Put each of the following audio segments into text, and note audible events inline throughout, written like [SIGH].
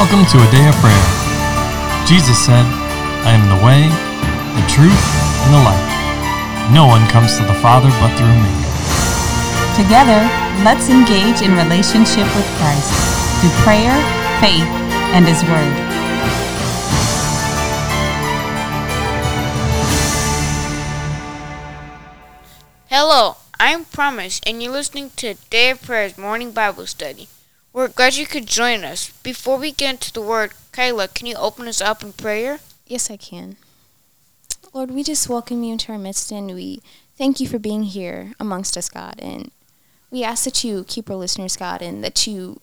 Welcome to a day of prayer. Jesus said, I am the way, the truth, and the life. No one comes to the Father but through me. Together, let's engage in relationship with Christ through prayer, faith, and His Word. Hello, I'm Promise, and you're listening to Day of Prayer's morning Bible study. We're glad you could join us. Before we get into the Word, Kyla, can you open us up in prayer? Yes, I can. Lord, we just welcome you into our midst and we thank you for being here amongst us, God. And we ask that you keep our listeners, God, and that you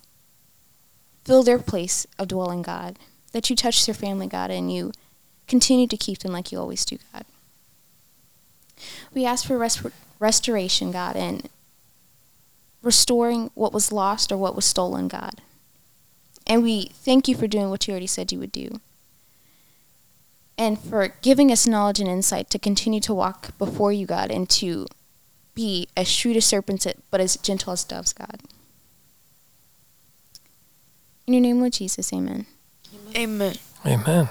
fill their place of dwelling, God. That you touch their family, God, and you continue to keep them like you always do, God. We ask for rest- restoration, God, and restoring what was lost or what was stolen, God. And we thank you for doing what you already said you would do. And for giving us knowledge and insight to continue to walk before you, God, and to be as shrewd as serpents, but as gentle as doves, God. In your name, Lord Jesus, amen. Amen. Amen.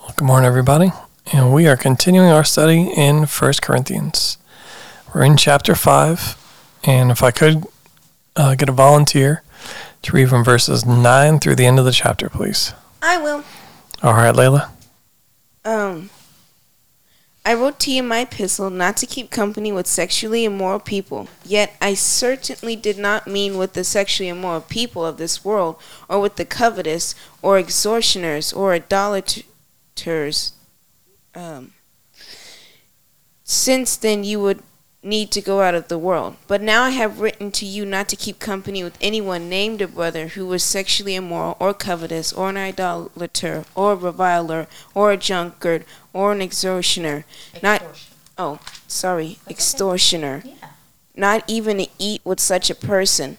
Well, good morning, everybody. And we are continuing our study in 1 Corinthians. We're in chapter 5. And if I could uh, get a volunteer to read from verses 9 through the end of the chapter, please. I will. All right, Layla. Um, I wrote to you in my epistle not to keep company with sexually immoral people. Yet I certainly did not mean with the sexually immoral people of this world, or with the covetous, or extortioners, or idolaters. Um, since then you would need to go out of the world. But now I have written to you not to keep company with anyone named a brother who was sexually immoral, or covetous, or an idolater, or a reviler, or a drunkard, or an extortioner. Not oh, sorry, extortioner. Not even to eat with such a person.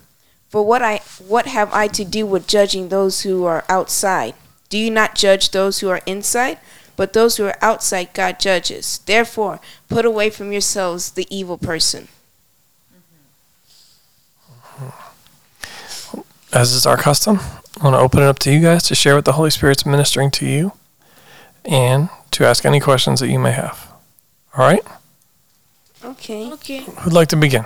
For what I what have I to do with judging those who are outside? Do you not judge those who are inside? But those who are outside God judges. Therefore, put away from yourselves the evil person. As is our custom, I want to open it up to you guys to share what the Holy Spirit's ministering to you and to ask any questions that you may have. All right? Okay. Okay. Who'd like to begin?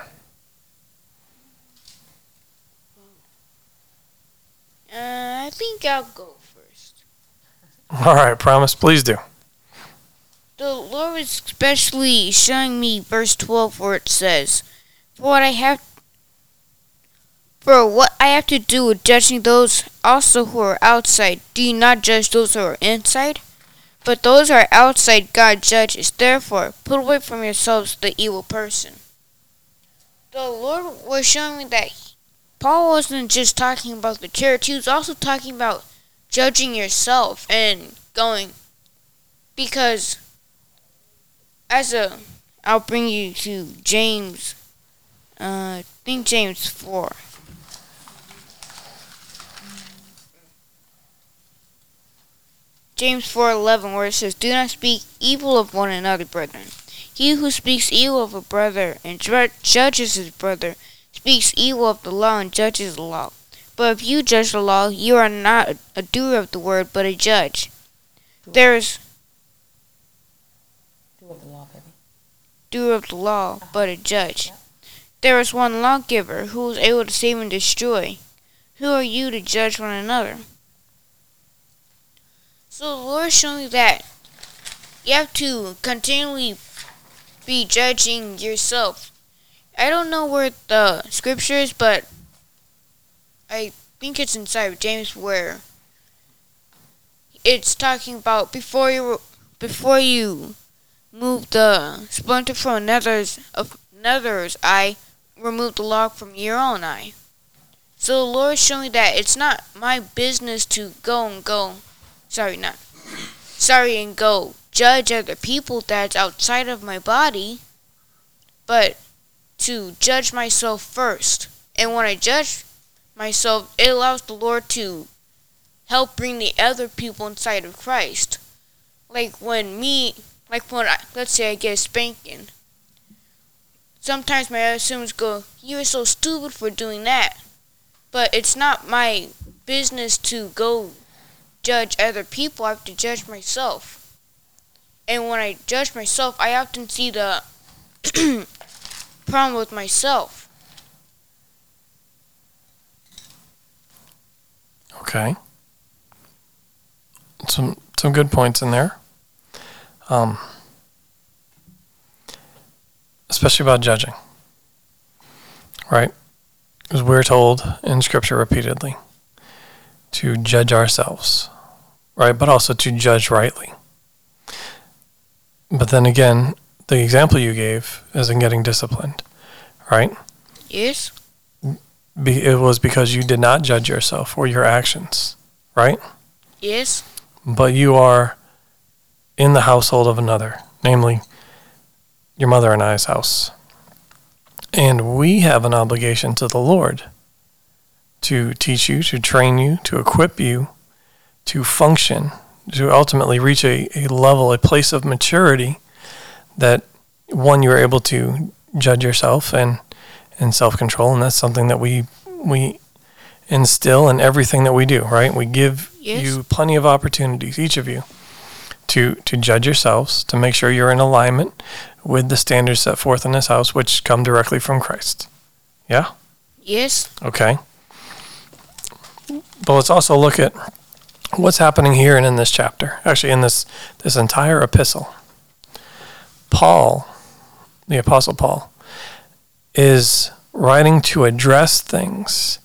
Uh, I think I'll go first. All right, promise, please do. The Lord was especially showing me verse 12 where it says, For what I have for what I have to do with judging those also who are outside, do you not judge those who are inside? But those who are outside God judges. Therefore, put away from yourselves the evil person. The Lord was showing me that Paul wasn't just talking about the church, he was also talking about judging yourself and going because as a I'll bring you to James uh I think James 4 James 4:11 where it says do not speak evil of one another brethren. He who speaks evil of a brother and judges his brother speaks evil of the law and judges the law but if you judge the law you are not a, doer of the word but a judge there is doer of the law, uh-huh. but a judge. There is one lawgiver who is able to save and destroy. Who are you to judge one another? So the Lord is showing you that you have to continually be judging yourself. I don't know where the scripture is, but I think it's inside of James where it's talking about before you before you move the splinter from another's of another's eye, remove the log from your own eye. So the Lord showed me that it's not my business to go and go sorry not sorry and go judge other people that's outside of my body, but to judge myself first. And when I judge myself, it allows the Lord to help bring the other people inside of Christ. Like when me, like when I, let's say I get a spanking. Sometimes my other siblings go, "You are so stupid for doing that," but it's not my business to go judge other people, I have to judge myself. And when I judge myself, I often see the [CLEARS THROAT] problem with myself. Okay. Some some good points in there. Um, especially about judging. Right? Because we're told in Scripture repeatedly to judge ourselves, right? But also to judge rightly. But then again, the example you gave is in getting disciplined, right? Yes? Be, it was because you did not judge yourself or your actions, right? Yes? But you are in the household of another, namely your mother and I's house. And we have an obligation to the Lord to teach you, to train you, to equip you to function, to ultimately reach a, a level, a place of maturity that one, you're able to judge yourself and, and self control. And that's something that we, we instill in everything that we do, right? We give Yes. you plenty of opportunities, each of you, to, to judge yourselves, to make sure you're in alignment with the standards set forth in this house, which come directly from Christ. Yeah? Yes? Okay. But let's also look at what's happening here and in this chapter. Actually, in this this entire epistle. Paul, the apostle Paul, is writing to address things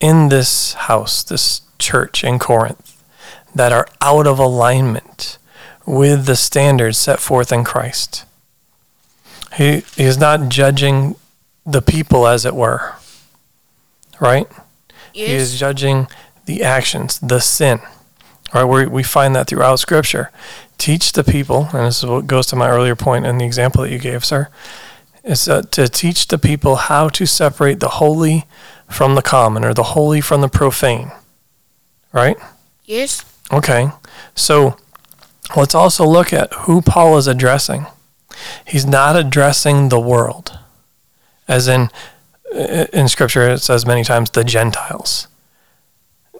in this house, this church in Corinth, that are out of alignment with the standards set forth in Christ. He, he is not judging the people, as it were, right? He is judging the actions, the sin. Right? We, we find that throughout Scripture. Teach the people, and this is what goes to my earlier point in the example that you gave, sir, is uh, to teach the people how to separate the holy from the common or the holy from the profane. Right? Yes? Okay. So let's also look at who Paul is addressing. He's not addressing the world, as in, in Scripture, it says many times the Gentiles.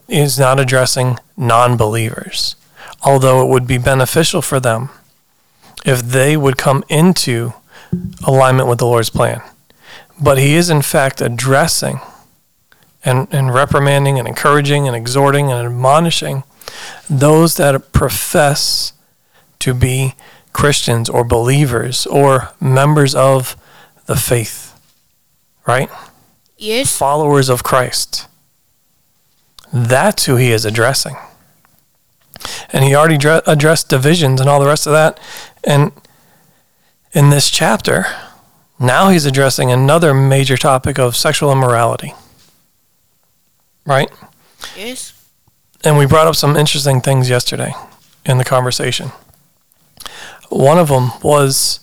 He's not addressing non believers, although it would be beneficial for them if they would come into alignment with the Lord's plan. But he is, in fact, addressing and, and reprimanding and encouraging and exhorting and admonishing those that profess to be Christians or believers or members of the faith, right? Yes? Followers of Christ. That's who he is addressing. And he already dre- addressed divisions and all the rest of that. And in this chapter, now he's addressing another major topic of sexual immorality, right? Yes? And we brought up some interesting things yesterday in the conversation. One of them was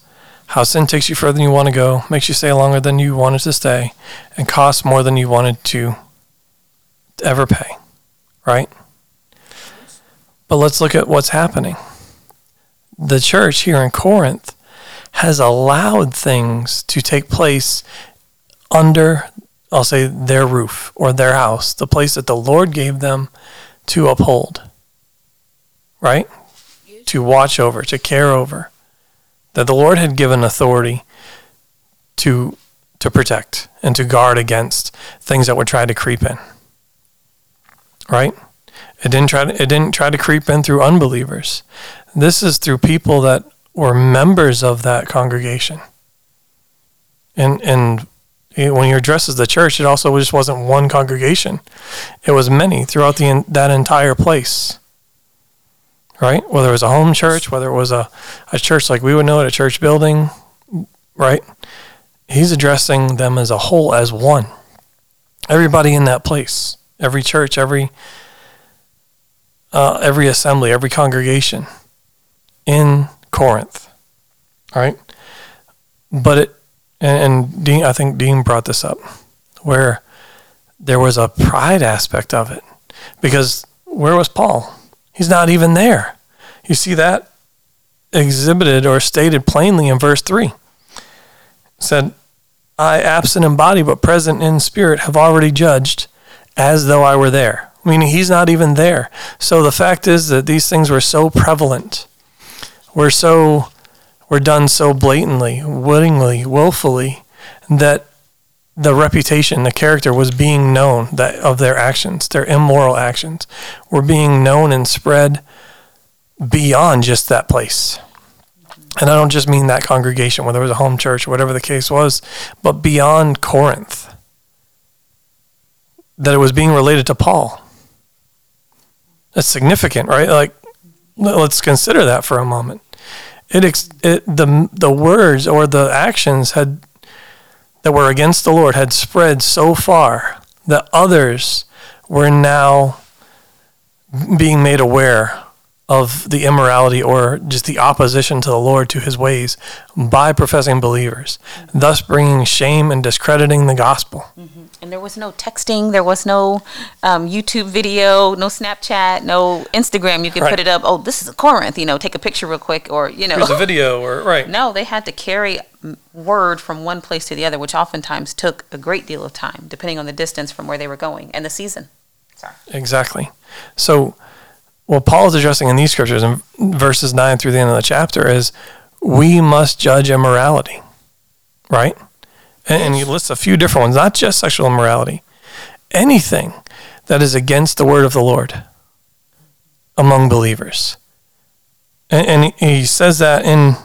how sin takes you further than you want to go, makes you stay longer than you wanted to stay, and costs more than you wanted to ever pay, right? But let's look at what's happening. The church here in Corinth has allowed things to take place under, I'll say, their roof or their house, the place that the Lord gave them to uphold, right? To watch over, to care over, that the Lord had given authority to to protect and to guard against things that would try to creep in. Right? It didn't try to, it didn't try to creep in through unbelievers. This is through people that were members of that congregation. And and when you're addressed as the church, it also just wasn't one congregation. It was many throughout the that entire place. Right? Whether it was a home church, whether it was a, a church like we would know it, a church building, right? He's addressing them as a whole, as one. Everybody in that place, every church, every uh, every assembly, every congregation in Corinth. All right? But it and, and Dean I think Dean brought this up where there was a pride aspect of it. Because where was Paul? He's not even there. You see that exhibited or stated plainly in verse 3. It said, I, absent in body but present in spirit, have already judged as though I were there. meaning he's not even there. So the fact is that these things were so prevalent, were so were done so blatantly, wittingly, willfully, that the reputation, the character was being known that of their actions, their immoral actions, were being known and spread beyond just that place. And I don't just mean that congregation, whether it was a home church or whatever the case was, but beyond Corinth. That it was being related to Paul. That's significant, right? Like, let's consider that for a moment. It, it the the words or the actions had that were against the Lord had spread so far that others were now being made aware of the immorality or just the opposition to the Lord to his ways by professing believers, thus bringing shame and discrediting the gospel. Mm-hmm. And there was no texting, there was no um, YouTube video, no Snapchat, no Instagram. You could right. put it up. Oh, this is a Corinth. You know, take a picture real quick, or you know, here's a video, or right. No, they had to carry word from one place to the other, which oftentimes took a great deal of time, depending on the distance from where they were going and the season. Sorry. Exactly. So what Paul is addressing in these scriptures in verses 9 through the end of the chapter is we must judge immorality, right? And, and he lists a few different ones, not just sexual immorality, anything that is against the word of the Lord among believers. And, and he says that in,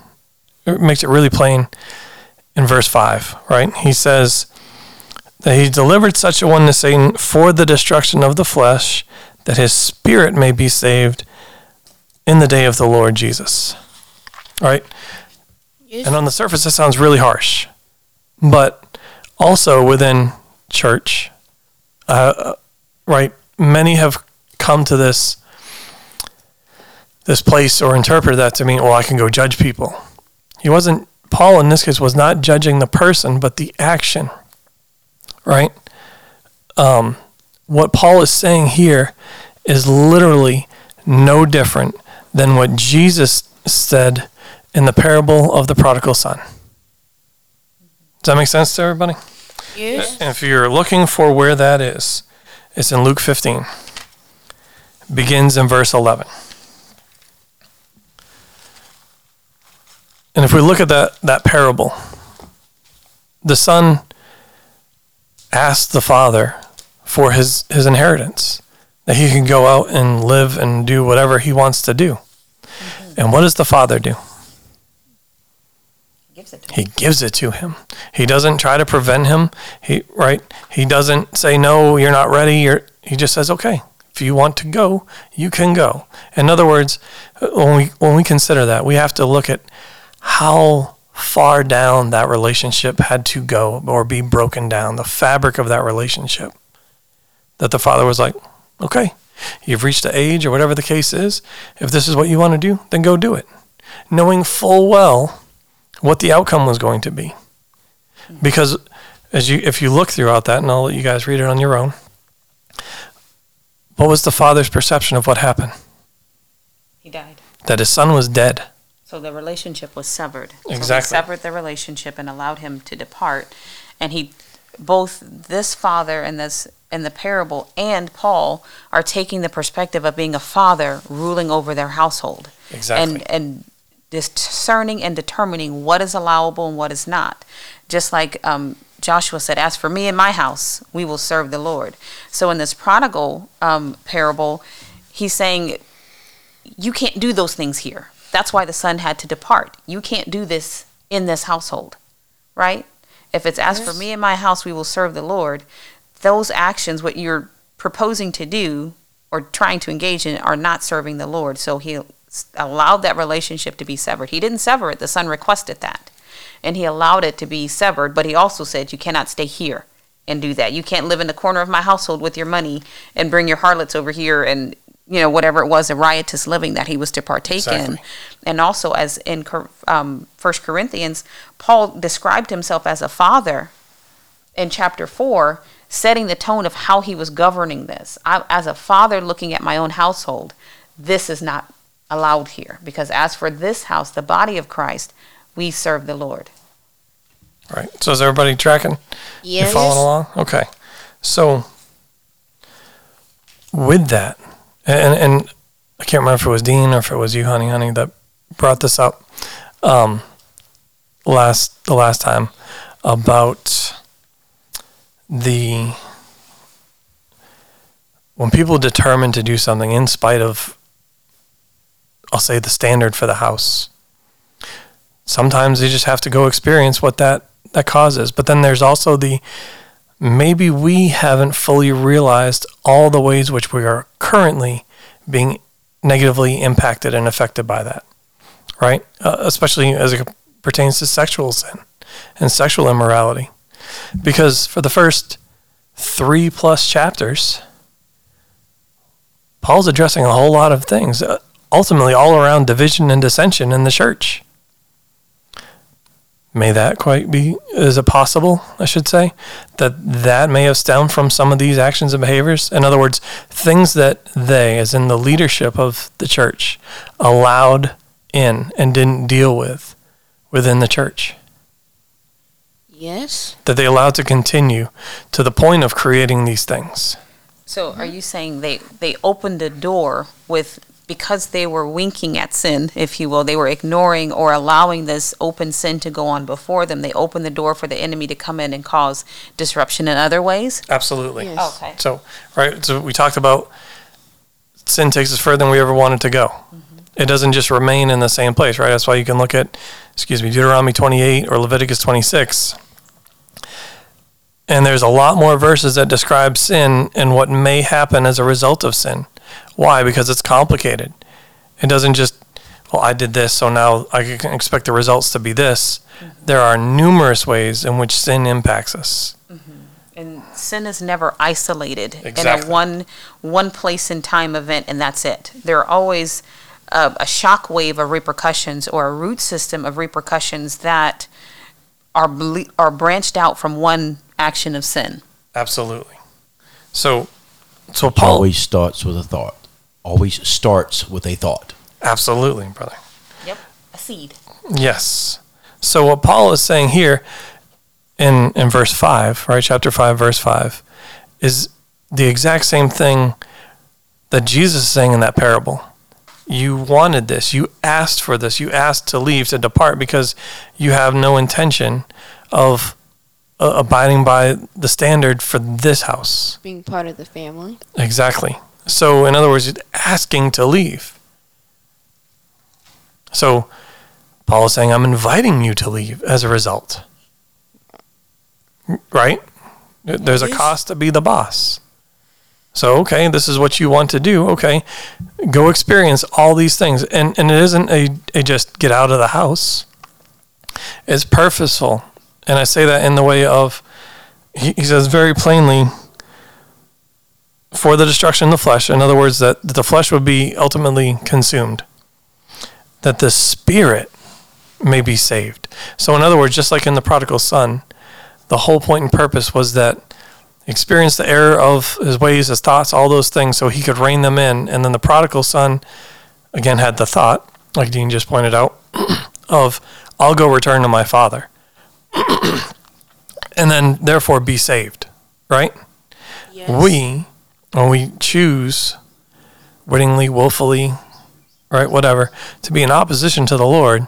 it makes it really plain in verse 5, right? He says that he delivered such a one to Satan for the destruction of the flesh that his spirit may be saved in the day of the Lord Jesus. All right? Yes. And on the surface, this sounds really harsh. But also within church, uh, right? Many have come to this this place or interpret that to mean, well, I can go judge people. He wasn't Paul in this case was not judging the person, but the action. Right? Um, what Paul is saying here is literally no different than what Jesus said in the parable of the prodigal son. Does that make sense to everybody? Yes. If you're looking for where that is, it's in Luke 15. Begins in verse 11. And if we look at that, that parable, the son asked the father for his, his inheritance, that he can go out and live and do whatever he wants to do. Mm-hmm. And what does the father do? He gives, he gives it to him. He doesn't try to prevent him. He right. He doesn't say no. You're not ready. You're, he just says okay. If you want to go, you can go. In other words, when we when we consider that, we have to look at how far down that relationship had to go or be broken down, the fabric of that relationship that the father was like, okay, you've reached the age or whatever the case is. If this is what you want to do, then go do it. Knowing full well what the outcome was going to be. Because as you if you look throughout that, and I'll let you guys read it on your own, what was the father's perception of what happened? He died. That his son was dead. So the relationship was severed. Exactly. So he severed the relationship and allowed him to depart. And he both this father and this in the parable and Paul are taking the perspective of being a father ruling over their household. Exactly. And and discerning and determining what is allowable and what is not. Just like um, Joshua said, As for me and my house, we will serve the Lord. So in this prodigal um, parable, he's saying, You can't do those things here. That's why the son had to depart. You can't do this in this household, right? If it's as for me and my house, we will serve the Lord, those actions, what you're proposing to do or trying to engage in, are not serving the Lord. So he allowed that relationship to be severed. He didn't sever it, the son requested that. And he allowed it to be severed, but he also said, You cannot stay here and do that. You can't live in the corner of my household with your money and bring your harlots over here and you know whatever it was a riotous living that he was to partake exactly. in and also as in um, first corinthians paul described himself as a father in chapter 4 setting the tone of how he was governing this. I, as a father looking at my own household this is not allowed here because as for this house the body of christ we serve the lord. All right. So is everybody tracking? Yes. you following along? Okay. So with that, and and I can't remember if it was Dean or if it was you, honey, honey, that brought this up um, last the last time about the when people determine to do something in spite of I'll say the standard for the house. Sometimes you just have to go experience what that that causes. But then there's also the maybe we haven't fully realized all the ways which we are currently being negatively impacted and affected by that, right? Uh, especially as it pertains to sexual sin and sexual immorality. Because for the first three plus chapters, Paul's addressing a whole lot of things, uh, ultimately, all around division and dissension in the church. May that quite be, is it possible, I should say, that that may have stemmed from some of these actions and behaviors? In other words, things that they, as in the leadership of the church, allowed in and didn't deal with within the church. Yes. That they allowed to continue to the point of creating these things. So are you saying they, they opened the door with, because they were winking at sin, if you will, they were ignoring or allowing this open sin to go on before them, they opened the door for the enemy to come in and cause disruption in other ways? Absolutely. Yes. Okay. So, right, so we talked about sin takes us further than we ever wanted to go. Mm-hmm. It doesn't just remain in the same place, right? That's why you can look at, excuse me, Deuteronomy 28 or Leviticus 26. And there's a lot more verses that describe sin and what may happen as a result of sin. Why? Because it's complicated. It doesn't just, well, I did this, so now I can expect the results to be this. Mm-hmm. There are numerous ways in which sin impacts us. Mm-hmm. And sin is never isolated in a one one place in time event, and that's it. There are always a, a shock wave of repercussions or a root system of repercussions that are ble- are branched out from one action of sin. Absolutely. So, so It Paul, always starts with a thought. Always starts with a thought. absolutely, brother. Yep, a seed. Yes. So what Paul is saying here in in verse 5, right, chapter 5 verse 5 is the exact same thing that Jesus is saying in that parable. You wanted this. You asked for this. You asked to leave, to depart because you have no intention of uh, abiding by the standard for this house. Being part of the family. Exactly. So, in other words, asking to leave. So, Paul is saying, I'm inviting you to leave as a result. Right? There's a cost to be the boss. So, okay, this is what you want to do. Okay, go experience all these things. And, and it isn't a, a just get out of the house, it's purposeful. And I say that in the way of, he, he says very plainly, for the destruction of the flesh. In other words, that the flesh would be ultimately consumed, that the spirit may be saved. So, in other words, just like in the prodigal son, the whole point and purpose was that experience the error of his ways, his thoughts, all those things, so he could rein them in. And then the prodigal son, again, had the thought, like Dean just pointed out, [CLEARS THROAT] of, I'll go return to my father. [COUGHS] and then, therefore, be saved, right? Yes. we, when we choose wittingly, willfully, right, whatever, to be in opposition to the Lord,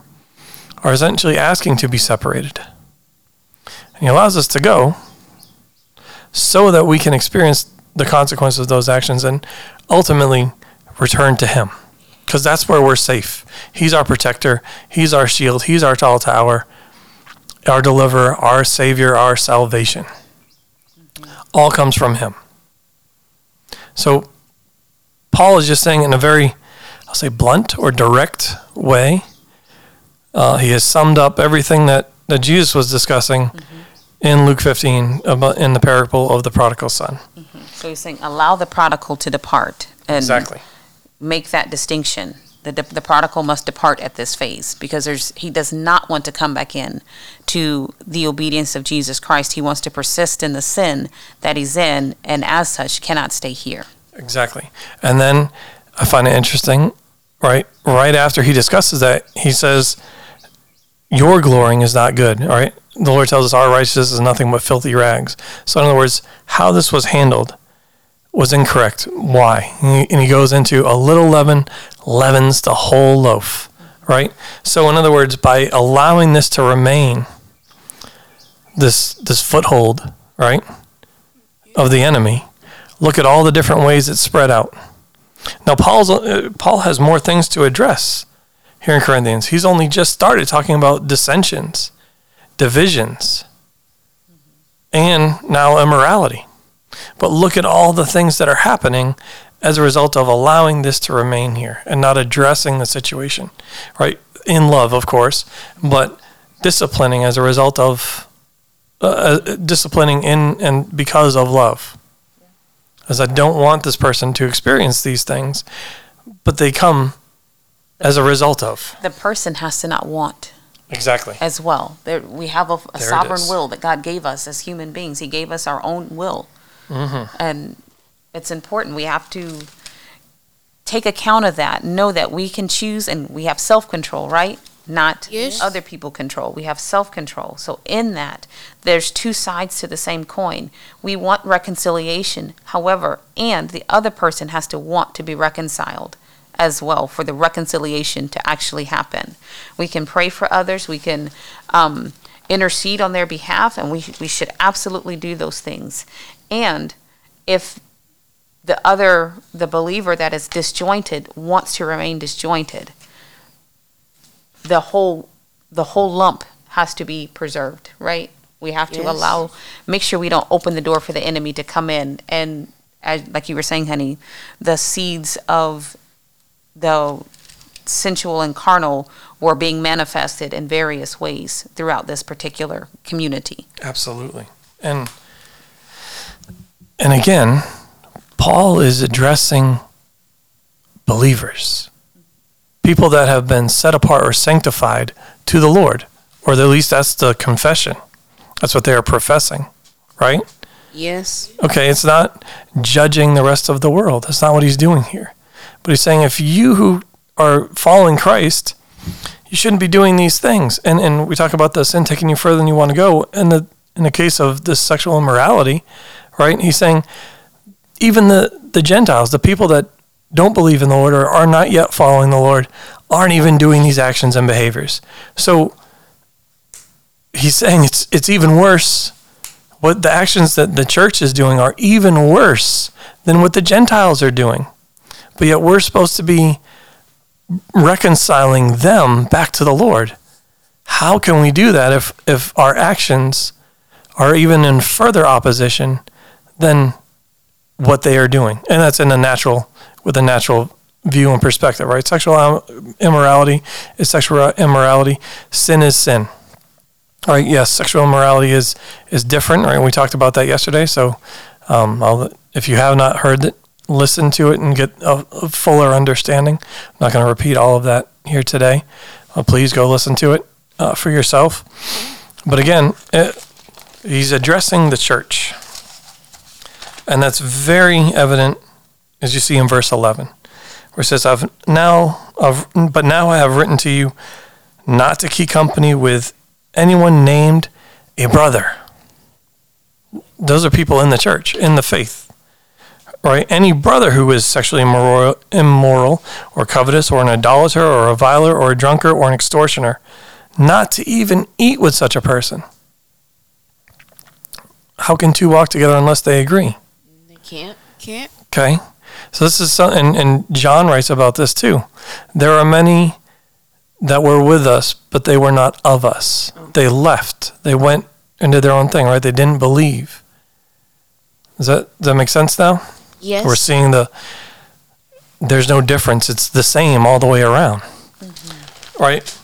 are essentially asking to be separated. And He allows us to go so that we can experience the consequences of those actions and ultimately return to Him. Because that's where we're safe. He's our protector, He's our shield, He's our tall tower, our deliverer, our Savior, our salvation. All comes from Him. So Paul is just saying in a very, I'll say, blunt or direct way. Uh, he has summed up everything that, that Jesus was discussing in Luke 15 about in the parable of the prodigal son. So he's saying, allow the prodigal to depart and Exactly. make that distinction. The, the prodigal must depart at this phase because there's he does not want to come back in to the obedience of Jesus Christ. He wants to persist in the sin that he's in, and as such, cannot stay here. Exactly. And then I find it interesting, right? Right after he discusses that, he says, Your glorying is not good. All right. The Lord tells us our righteousness is nothing but filthy rags. So, in other words, how this was handled was incorrect. Why? And he, goes into a little leaven leavens the whole loaf, right? So, in other words, by allowing this to remain, this this foothold, right, of the enemy, look at all the different ways it's spread out. Now, Paul's uh, Paul has more things to address here in Corinthians. He's only just started talking about dissensions, divisions, and now immorality. But look at all the things that are happening as a result of allowing this to remain here and not addressing the situation, right? In love, of course, but disciplining as a result of uh, uh, disciplining in and because of love. As I don't want this person to experience these things, but they come as a result of. The person has to not want Exactly. as well. There, we have a, a sovereign will that God gave us as human beings. He gave us our own will. Mm-hmm. And it's important. We have to take account of that, know that we can choose and we have self control, right? Not Yes. other people control. We have self control. So, in that, there's two sides to the same coin. We want reconciliation, however, and the other person has to want to be reconciled as well for the reconciliation to actually happen. We can pray for others, we can um, intercede on their behalf, and we, we should absolutely do those things. And if the other, the believer that is disjointed wants to remain disjointed, the whole, the whole lump has to be preserved, right? We have to Yes. allow, make sure we don't open the door for the enemy to come in and, as, like you were saying, honey, the seeds of the sensual and carnal were being manifested in various ways throughout this particular community. Absolutely. And and again, Paul is addressing believers. People that have been set apart or sanctified to the Lord, or at least that's the confession. That's what they are professing, right? Yes. Okay, it's not judging the rest of the world. That's not what he's doing here. But he's saying if you who are following Christ, you shouldn't be doing these things. And and we talk about the sin taking you further than you want to go. In the in the case of this sexual immorality, right? He's saying even the the Gentiles, the people that don't believe in the Lord or are not yet following the Lord, aren't even doing these actions and behaviors. So he's saying it's it's even worse what the actions that the church is doing are even worse than what the Gentiles are doing. But yet we're supposed to be reconciling them back to the Lord. How can we do that if, if our actions are even in further opposition than what they are doing? And that's in a natural, with a natural view and perspective, right? Sexual immorality is sexual immorality. Sin is sin. All right. Yes, sexual immorality is is different. Right. We talked about that yesterday. So, um, if you have not heard it, listen to it and get a, a fuller understanding. I'm not going to repeat all of that here today. Uh, please go listen to it uh, for yourself. But again, it, he's addressing the church, and that's very evident as you see in verse 11, where it says, "I've now, I've, but now I have written to you." Not to keep company with anyone named a brother. Those are people in the church, in the faith. Right? Any brother who is sexually immoral, immoral or covetous or an idolater or a viler or a drunkard or an extortioner, not to even eat with such a person. How can two walk together unless they agree? They can't. Can't. Okay. So this is some, and, and John writes about this too. There are many that were with us, but they were not of us. Oh. They left. They went and did their own thing, right? They didn't believe. Does that does that make sense now? Yes. We're seeing the there's no difference. It's the same all the way around. Mm-hmm. Right?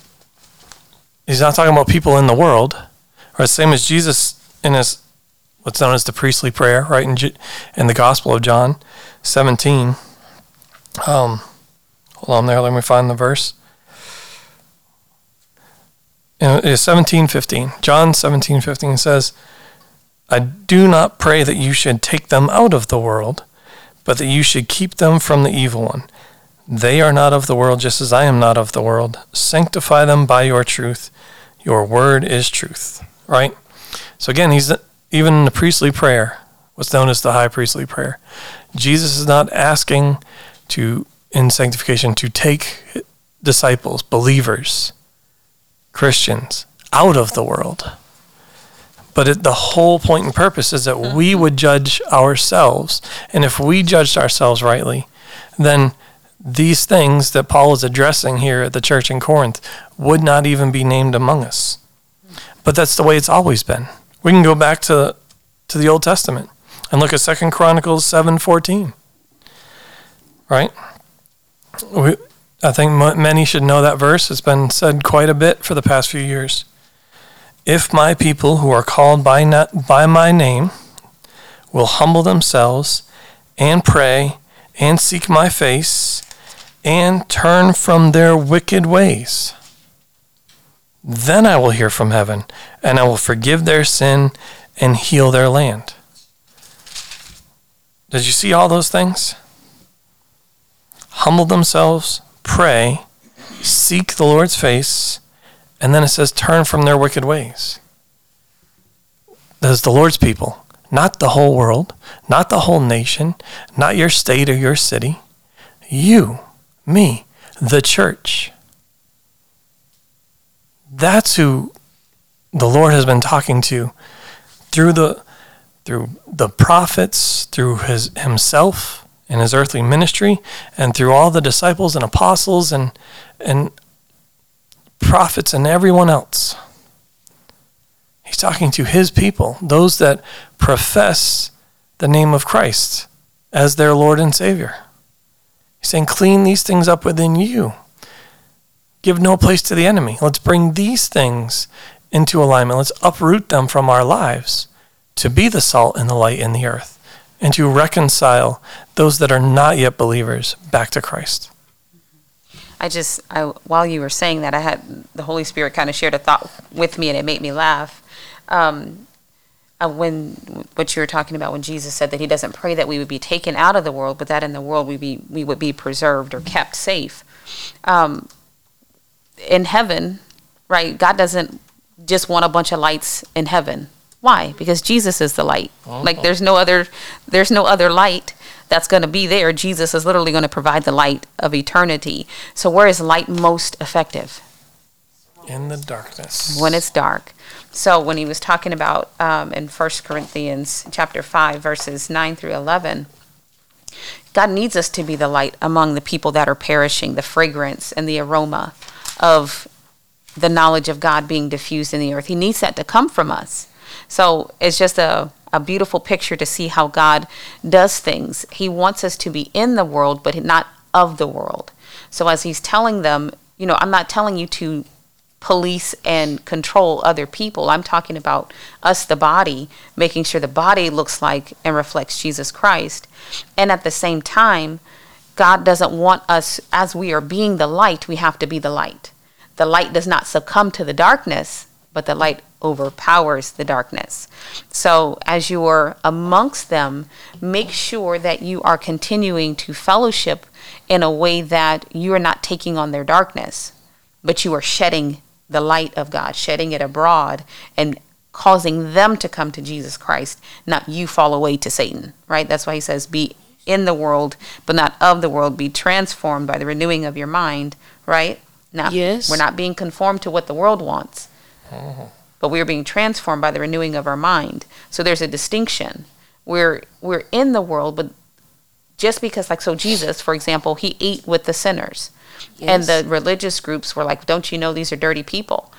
He's not talking about people in the world. Or same as Jesus in his what's known as the priestly prayer, right? In, in the Gospel of John 17. Um, hold on there. Let me find the verse. And It's 17, 15. John 17, 15 says, I do not pray that you should take them out of the world, but that you should keep them from the evil one. They are not of the world, just as I am not of the world. Sanctify them by your truth. Your word is truth. Right? So again, he's even in the priestly prayer, what's known as the high priestly prayer. Jesus is not asking to in sanctification to take disciples, believers, Christians out of the world. But it, the whole point and purpose is that we mm-hmm. would judge ourselves. And if we judged ourselves rightly, then these things that Paul is addressing here at the church in Corinth would not even be named among us. But that's the way it's always been. We can go back to, to the Old Testament and look at Second Chronicles 7:14. Right? We, I think m- many should know that verse. It's been said quite a bit for the past few years. If my people who are called by, not, by my name will humble themselves and pray and seek my face and turn from their wicked ways, then I will hear from heaven and I will forgive their sin and heal their land. Did you see all those things? Humble themselves, pray, seek the Lord's face, and then it says, turn from their wicked ways. That is the Lord's people, not the whole world, not the whole nation, not your state or your city. You, me, the church. That's who the Lord has been talking to through the through the prophets, through his himself in his earthly ministry, and through all the disciples and apostles and and prophets and everyone else. He's talking to his people, those that profess the name of Christ as their Lord and Savior. He's saying, clean these things up within you. Give no place to the enemy. Let's bring these things into alignment. Let's uproot them from our lives to be the salt and the light in the earth and to reconcile those that are not yet believers back to Christ. I just, I, while you were saying that, I had the Holy Spirit kind of shared a thought with me, and it made me laugh. Um, uh, when what you were talking about, when Jesus said that He doesn't pray that we would be taken out of the world, but that in the world we be we would be preserved or kept safe. Um, in heaven, right? God doesn't just want a bunch of lights in heaven. Why? Because Jesus is the light. Like there's no other, there's no other light that's going to be there. Jesus is literally going to provide the light of eternity. So where is light most effective? In the darkness. when it's dark. So when he was talking about um, in 1 Corinthians chapter 5 verses 9 through 11, God needs us to be the light among the people that are perishing, the fragrance and the aroma of the knowledge of God being diffused in the earth. He needs that to come from us. So it's just a, a beautiful picture to see how God does things. He wants us to be in the world, but not of the world. So as he's telling them, you know, I'm not telling you to police and control other people. I'm talking about us, the body, making sure the body looks like and reflects Jesus Christ. And at the same time, God doesn't want us, as we are being the light, we have to be the light. The light does not succumb to the darkness, but the light overpowers the darkness. So, as you are amongst them, make sure that you are continuing to fellowship in a way that you are not taking on their darkness, but you are shedding the light of God, shedding it abroad and causing them to come to Jesus Christ, not you fall away to Satan, right? That's why he says, be in the world, but not of the world. Be transformed by the renewing of your mind, right? Not, Yes. We're not being conformed to what the world wants, mm-hmm. but we are being transformed by the renewing of our mind. So there's a distinction. We're we're in the world, but just because, like, so Jesus, for example, he ate with the sinners, and the religious groups were like, "Don't you know these are dirty people?"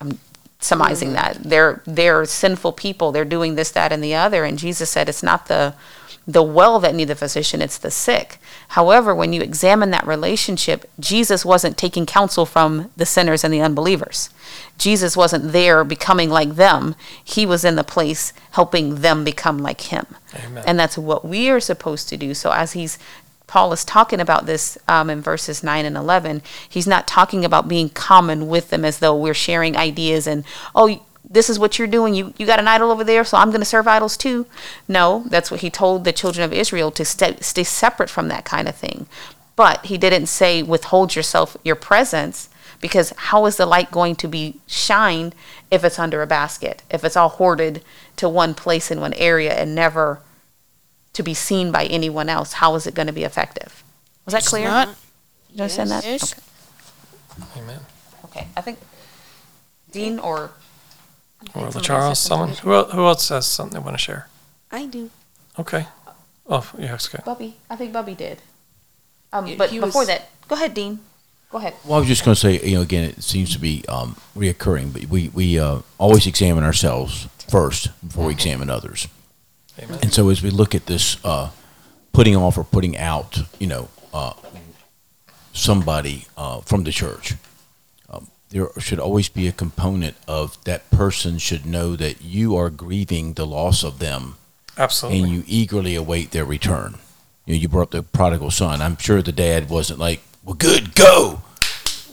I'm surmising that they're they're sinful people. They're doing this, that, and the other. And Jesus said, "It's not the the well that need the physician; it's the sick." However, when you examine that relationship, Jesus wasn't taking counsel from the sinners and the unbelievers. Jesus wasn't there becoming like them. He was in the place helping them become like him. Amen. And that's what we are supposed to do. So as he's Paul is talking about this um, in verses 9 and 11. He's not talking about being common with them as though we're sharing ideas and, oh, this is what you're doing. You, you got an idol over there, so I'm going to serve idols too. No, that's what he told the children of Israel to stay, stay separate from that kind of thing. But he didn't say withhold yourself, your presence, Because how is the light going to be shined if it's under a basket? If it's all hoarded to one place in one area and never to be seen by anyone else, how is it going to be effective? Was that clear? not. You understand that? Yes. Okay. Amen. Okay. I think Dean or Or Somebody Charles, said someone, who, el- who else has something they want to share? I do. Okay. Oh, yes, okay. Bubby. I think Bubby did. Um, Yeah, but he before was- that, go ahead, Dean. Go ahead. Well, I was just going to say, you know, again, it seems to be um, reoccurring, but we, we uh, always examine ourselves first before we examine others. Amen. And so as we look at this uh, putting off or putting out, you know, uh, somebody uh, from the church, there should always be a component of that person should know that you are grieving the loss of them Absolutely. and you eagerly await their return. You know, you brought up the prodigal son. I'm sure the dad wasn't like, "Well, good, go."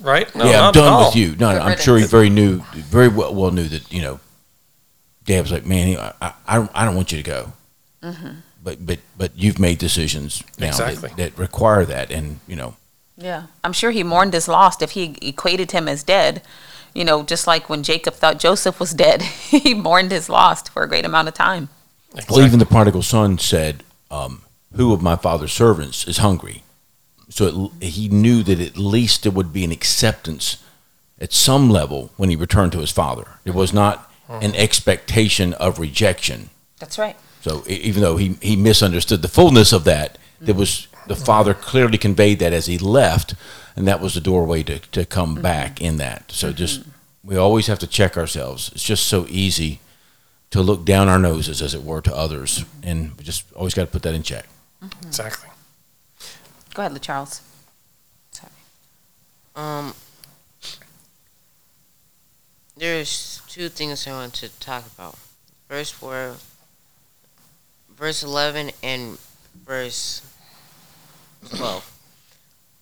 right? No, yeah, I'm not at done all. with you. No, no, I'm sure he very knew, very well, well knew that you know. Dad was like, "Man, I, I, I don't, want you to go." Mm-hmm. But, but, but you've made decisions now Exactly. that, that require that, and you know, Yeah, I'm sure he mourned his loss if he equated him as dead. You know, just like when Jacob thought Joseph was dead, [LAUGHS] he mourned his loss for a great amount of time. Well, even the prodigal son said, um, "Who of my father's servants is hungry?" So it, he knew that at least there would be an acceptance at some level when he returned to his father. It was not an expectation of rejection. That's right. So e- even though he, he misunderstood the fullness of that, there was the father clearly conveyed that as he left, and that was the doorway to, to come mm-hmm. back in that. So mm-hmm. just we always have to check ourselves. It's just so easy to look down our noses, as it were, to others, and we just always got to put that in check. Mm-hmm. Exactly. Go ahead, Charles. Sorry. Um, there's two things I want to talk about. First were verse 11 and verse 12.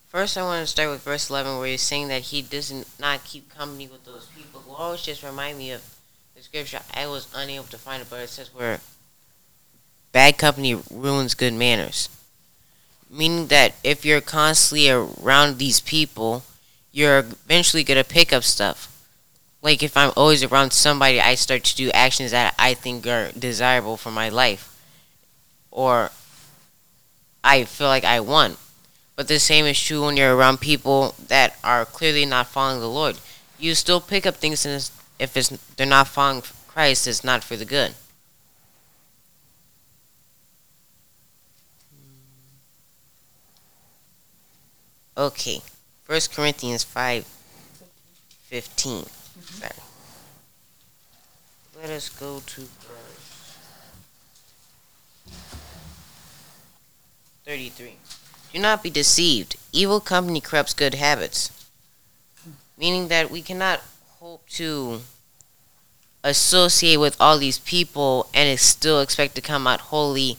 First, I want to start with verse 11 where he's saying that he does not keep company with those people who always just remind me of the scripture. I was unable to find it, but it says where bad company ruins good manners meaning that if you're constantly around these people, you're eventually gonna pick up stuff. Like if I'm always around somebody, I start to do actions that I think are desirable for my life, or I feel like I won. But the same is true when you're around people that are clearly not following the Lord. You still pick up things, and if it's they're not following Christ, it's not for the good. Okay. First Corinthians five fifteen. Mm-hmm. Sorry. Let us go to 33. Do not be deceived. Evil company corrupts good habits. Meaning that we cannot hope to associate with all these people and still expect to come out holy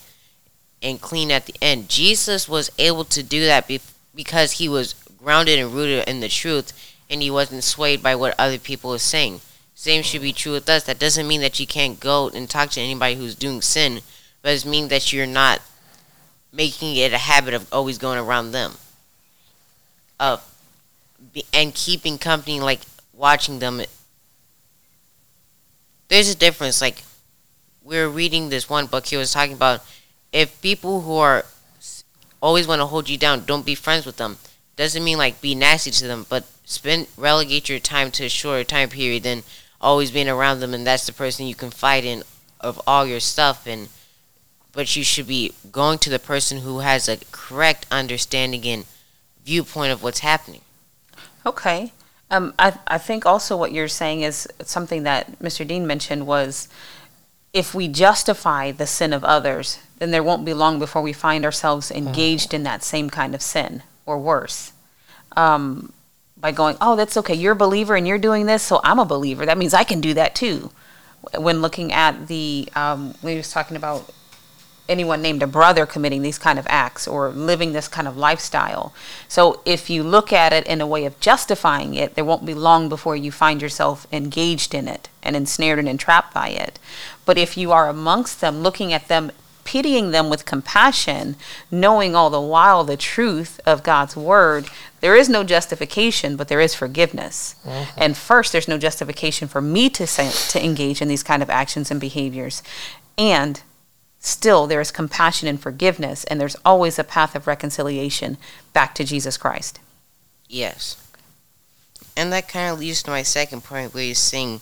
and clean at the end. Jesus was able to do that because he was grounded and rooted in the truth and he wasn't swayed by what other people were saying. Same should be true with us. That doesn't mean that you can't go and talk to anybody who's doing sin, but it means that you're not making it a habit of always going around them. Uh, and keeping company, like watching them. There's a difference. Like, we are reading this one book, he was talking about if people who are always want to hold you down, don't be friends with them. Doesn't mean like be nasty to them, but spend relegate your time to a shorter time period than always being around them, and that's the person you confide in of all your stuff. And but you should be going to the person who has a correct understanding and viewpoint of what's happening. Okay. Um, I, I think also what you're saying is something that Mr. Dean mentioned was if we justify the sin of others, then there won't be long before we find ourselves engaged in that same kind of sin or worse. Um, by going, oh, that's okay, you're a believer and you're doing this, so I'm a believer. That means I can do that too. When looking at the, um, we was talking about anyone named a brother committing these kind of acts or living this kind of lifestyle. So if you look at it in a way of justifying it, there won't be long before you find yourself engaged in it and ensnared and entrapped by it. But if you are amongst them, looking at them pitying them with compassion, knowing all the while the truth of God's word, there is no justification, but there is forgiveness. Mm-hmm. And first, there's no justification for me to say, to engage in these kind of actions and behaviors. And still, there is compassion and forgiveness, and there's always a path of reconciliation back to Jesus Christ. Yes. And that kind of leads to my second point where you're saying,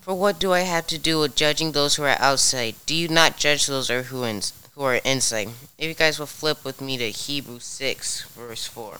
For what do I have to do with judging those who are outside? Do you not judge those who are, who are inside? If you guys will flip with me to Hebrews 6, verse 4.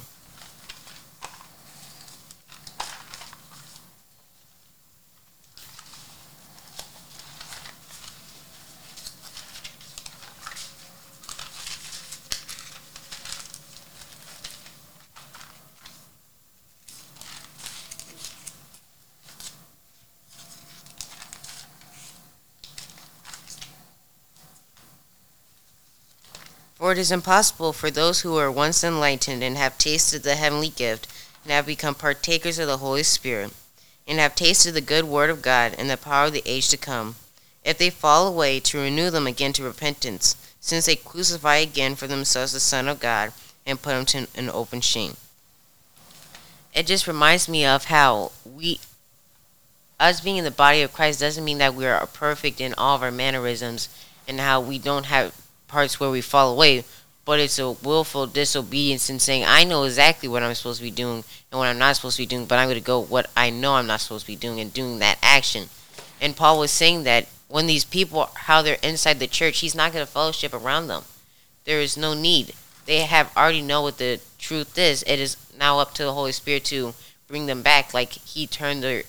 It is impossible for those who are once enlightened and have tasted the heavenly gift and have become partakers of the Holy Spirit and have tasted the good word of God and the power of the age to come, if they fall away, to renew them again to repentance, since they crucify again for themselves the Son of God and put him to an open shame. It just reminds me of how we, us being in the body of Christ, doesn't mean that we are perfect in all of our mannerisms and how we don't have parts where we fall away, but it's a willful disobedience in saying, I know exactly what I'm supposed to be doing and what I'm not supposed to be doing, but I'm going to go what I know I'm not supposed to be doing and doing that action. And Paul was saying that when these people, how they're inside the church, he's not going to fellowship around them. There is no need. They have already know what the truth is. It is now up to the Holy Spirit to bring them back. Like he turned their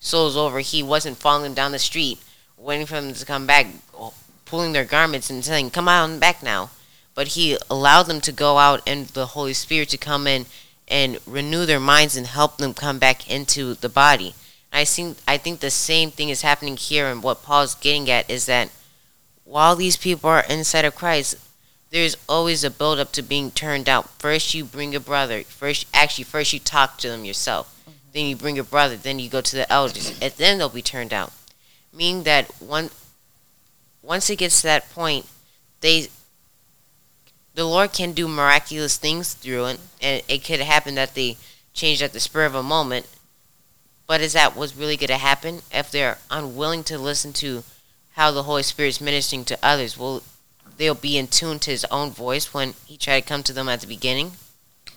souls over. He wasn't following them down the street, waiting for them to come back, pulling their garments and saying, "Come on back now." But he allowed them to go out and the Holy Spirit to come in and renew their minds and help them come back into the body. I think I think the same thing is happening here, and what Paul's getting at is that while these people are inside of Christ, there's always a build up to being turned out. First, you bring a brother. First, actually, first you talk to them yourself. Mm-hmm. Then you bring your brother. Then you go to the elders, and then they'll be turned out. Meaning that one, once it gets to that point, they, the Lord can do miraculous things through it, and it could happen that they change at the spur of a moment. But is that what's really going to happen if they're unwilling to listen to how the Holy Spirit's ministering to others? Will they'll be in tune to His own voice when He tried to come to them at the beginning?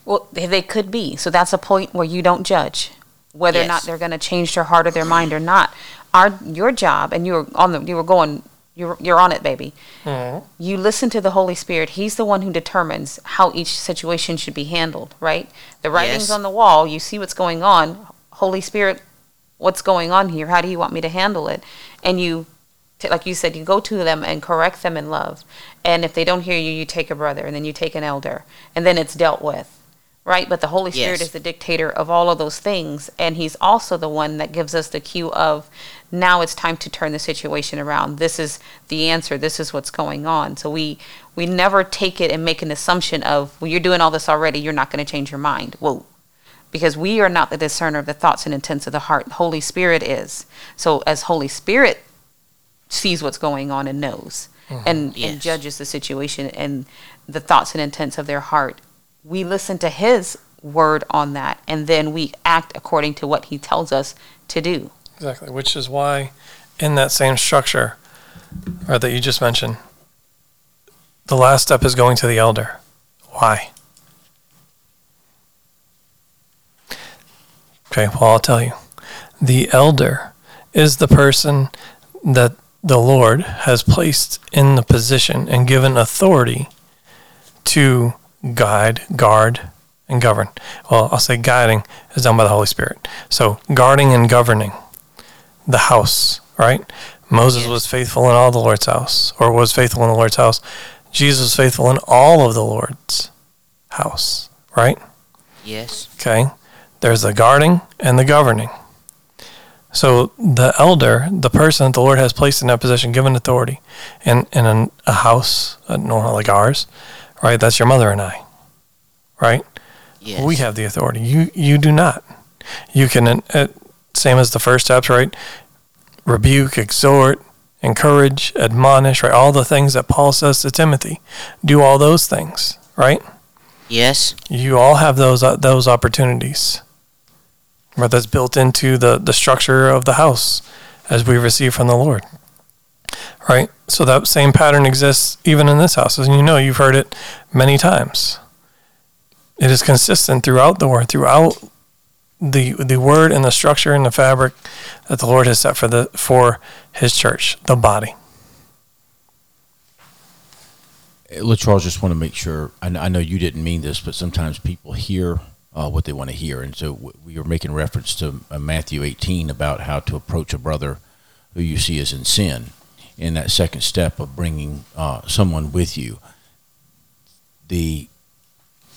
Well, they, could be. So that's a point where you don't judge whether or not they're going to change their heart or their mind or not. Our your job, and you were on the you were going you're you're on it, baby. Mm-hmm. You listen to the Holy Spirit. He's the one who determines how each situation should be handled. Right? The writing's Yes. on the wall. You see what's going on. Holy Spirit, what's going on here? How do you want me to handle it? And you. t- Like you said, you go to them and correct them in love. And if they don't hear you, you take a brother and then you take an elder. And then it's dealt with right? But the Holy Spirit Yes. is the dictator of all of those things, and He's also the one that gives us the cue of now it's time to turn the situation around. This is the answer. This is what's going on. So we we never take it and make an assumption of well, you're doing all this already. You're not going to change your mind. Whoa. Because we are not the discerner of the thoughts and intents of the heart. Holy Spirit is. So as Holy Spirit sees what's going on and knows and, and mm-hmm. Yes. judges the situation and the thoughts and intents of their heart. We listen to his word on that and then we act according to what he tells us to do. Exactly, which is why in that same structure or that you just mentioned, the last step is going to the elder. Why? Okay, well, I'll tell you. The elder is the person that the Lord has placed in the position and given authority to guide, guard, and govern. Well, I'll say guiding is done by the Holy Spirit. So, guarding and governing the house, right? Moses was faithful in all the Lord's house, or was faithful in the Lord's house. Jesus was faithful in all of the Lord's house, right? Yes. Okay. There's the guarding and the governing. So the elder, the person that the Lord has placed in that position, given authority, in in an, a house, uh, normal like ours, right? That's your mother and I, right? Yes. We have the authority. You you do not. You can uh, same as the first steps, right? Rebuke, exhort, encourage, admonish, right? All the things that Paul says to Timothy. Do all those things, right? Yes. You all have those uh, those opportunities. Right, that's built into the the structure of the house as we receive from the Lord. Right? So that same pattern exists even in this house. And you know, you've heard it many times. It is consistent throughout the word, throughout the the word and the structure and the fabric that the Lord has set for the for his church, the body. LaCharles, just want to make sure. I, know you didn't mean this, but sometimes people hear uh, what they want to hear, and so we were making reference to uh, Matthew 18 about how to approach a brother who you see is in sin, in that second step of bringing uh, someone with you. The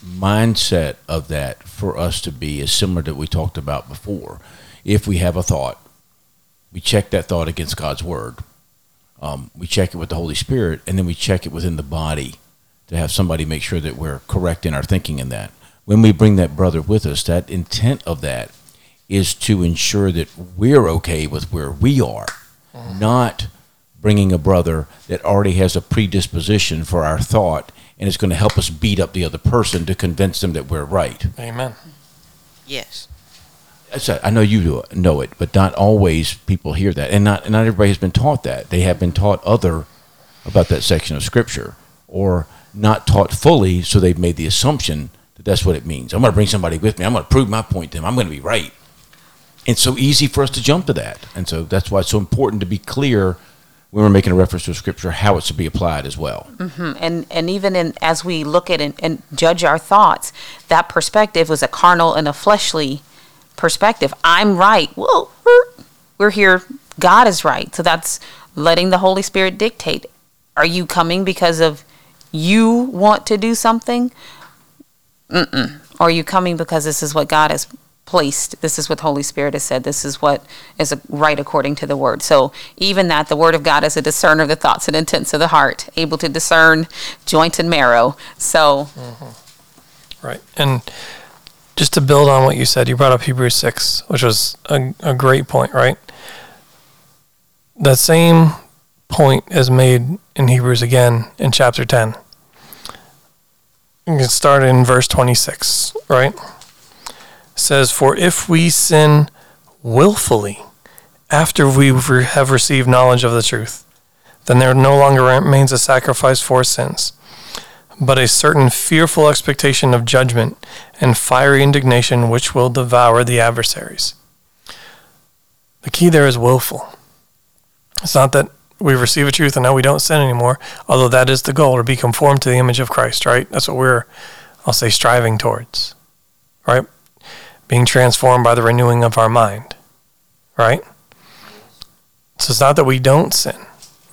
mindset of that for us to be is similar to what we talked about before. If we have a thought, we check that thought against God's word. Um, we check it with the Holy Spirit, and then we check it within the body to have somebody make sure that we're correct in our thinking in that. When we bring that brother with us, that intent of that is to ensure that we're okay with where we are, not bringing a brother that already has a predisposition for our thought and it's going to help us beat up the other person to convince them that we're right. Amen. Yes. I know you know it, but not always people hear that, and not and not everybody has been taught that. They have been taught other about that section of scripture, or not taught fully, so they've made the assumption that that's what it means. I'm going to bring somebody with me. I'm going to prove my point to them. I'm going to be right. It's so easy for us to jump to that, and so that's why it's so important to be clear when we're making a reference to scripture how it should be applied as well. Mhm. And and even in as we look at and, and judge our thoughts, that perspective was a carnal and a fleshly perspective. I'm right. Well, we're, we're here. God is right. So that's letting the Holy Spirit dictate. Are you coming because of you want to do something? Mm-mm. Or are you coming because this is what God has placed? This is what the Holy Spirit has said. This is what is right according to the Word. So even that, the Word of God is a discerner of the thoughts and intents of the heart, able to discern joint and marrow. So mm-hmm. Right. And just to build on what you said, you brought up Hebrews 6, which was a, a great point, right? That same point is made in Hebrews again in chapter 10. You can start in verse 26, right? Says, For if we sin willfully after we have received knowledge of the truth, then there no longer remains a sacrifice for sins but a certain fearful expectation of judgment and fiery indignation which will devour the adversaries. The key there is willful. It's not that we receive a truth and now we don't sin anymore, although that is the goal to be conformed to the image of Christ, right? That's what we're, I'll say, striving towards, right? Being transformed by the renewing of our mind, right? So it's not that we don't sin,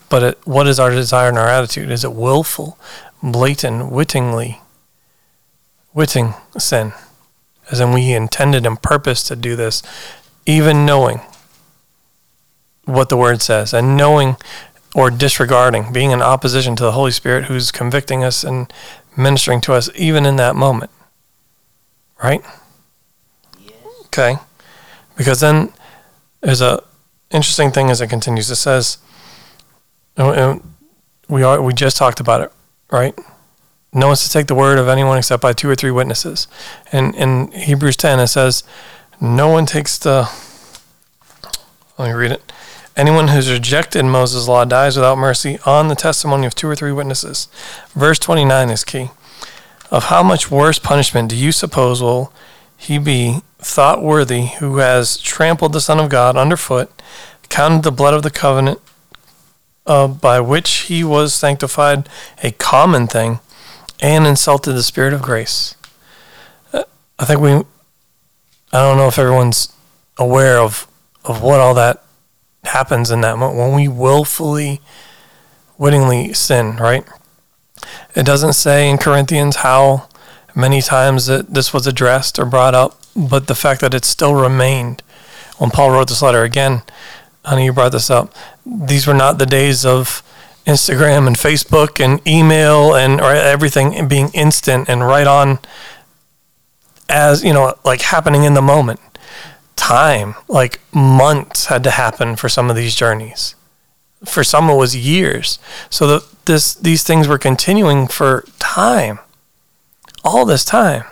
but it, what is our desire and our attitude? Is it willful? blatant, wittingly, witting sin, as in we intended and purposed to do this, even knowing what the word says and knowing or disregarding, being in opposition to the Holy Spirit who's convicting us and ministering to us even in that moment. Right? Okay. Because then there's a interesting thing as it continues. It says, and- and we are we just talked about it, right? No one's to take the word of anyone except by two or three witnesses. And in Hebrews 10, it says, no one takes the. Let me read it. Anyone who's rejected Moses' law dies without mercy on the testimony of two or three witnesses. Verse 29 is key. Of how much worse punishment do you suppose will he be thought worthy who has trampled the Son of God underfoot, counted the blood of the covenant uh, by which he was sanctified a common thing, and insulted the Spirit of grace. Uh, I think we, I don't know if everyone's aware of, of what all that happens in that moment when we willfully, wittingly sin, right? It doesn't say in Corinthians how many times that this was addressed or brought up, but the fact that it still remained. When Paul wrote this letter, again, honey, you brought this up. These were not the days of Instagram and Facebook and email and or everything being instant and right on as, you know, like happening in the moment. Time, like months had to happen for some of these journeys. For some, it was years. So that this these things were continuing for time, all this time,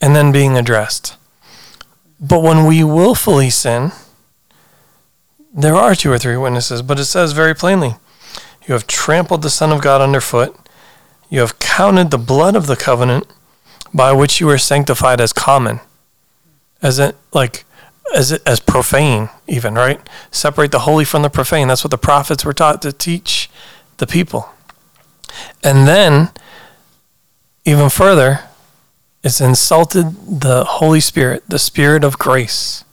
and then being addressed. But when we willfully sin, there are two or three witnesses, but it says very plainly You have trampled the Son of God underfoot, you have counted the blood of the covenant by which you were sanctified as common, as it, like, as it, as profane, even right. Separate the holy from the profane. That's what the prophets were taught to teach the people. And then, even further, it's insulted the Holy Spirit, the Spirit of grace.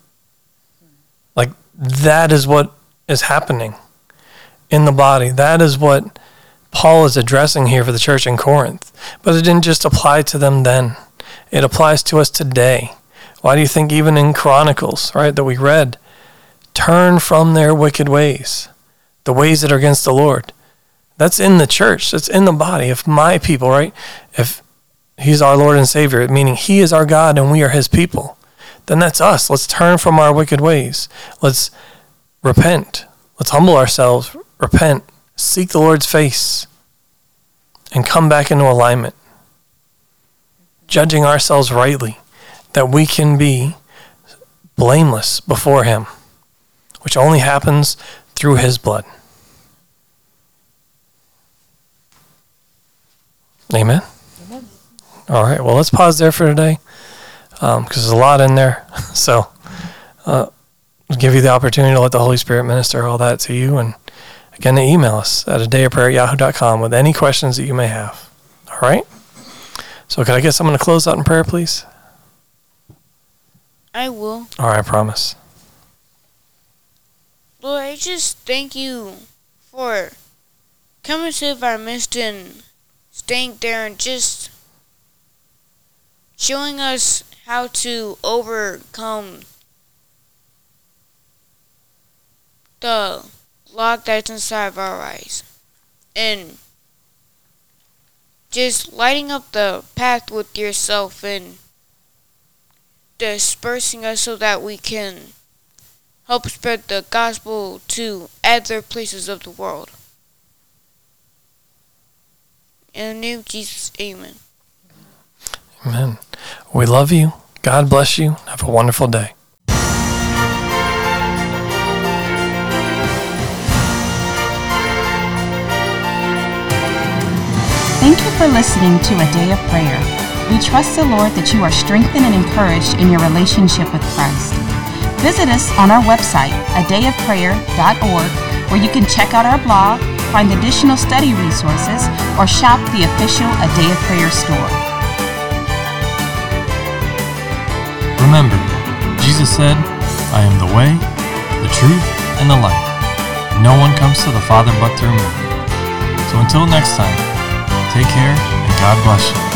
Like that is what is happening in the body. That is what Paul is addressing here for the church in Corinth. But it didn't just apply to them then, it applies to us today. Why do you think, even in Chronicles, right, that we read, turn from their wicked ways, the ways that are against the Lord? That's in the church, that's in the body. If my people, right, if He's our Lord and Savior, meaning He is our God and we are His people. Then that's us. Let's turn from our wicked ways. Let's repent. Let's humble ourselves, repent, seek the Lord's face, and come back into alignment. Judging ourselves rightly, that we can be blameless before Him, which only happens through His blood. Amen. All right. Well, let's pause there for today because um, there's a lot in there. [LAUGHS] So, uh, give you the opportunity to let the Holy Spirit minister all that to you. And again, to email us at a day of prayer at yahoo.com with any questions that you may have. All right. So, can I get someone to close out in prayer, please? I will. All right. I promise. Lord, I just thank you for coming to our midst and staying there and just showing us how to overcome the lock that's inside of our eyes and just lighting up the path with yourself and dispersing us so that we can help spread the gospel to other places of the world. In the name of Jesus, amen. Amen. We love you. God bless you. Have a wonderful day. Thank you for listening to A Day of Prayer. We trust the Lord that you are strengthened and encouraged in your relationship with Christ. Visit us on our website, adayofprayer.org, where you can check out our blog, find additional study resources, or shop the official A Day of Prayer store. Remember, Jesus said, I am the way, the truth, and the life. No one comes to the Father but through me. So until next time, take care and God bless you.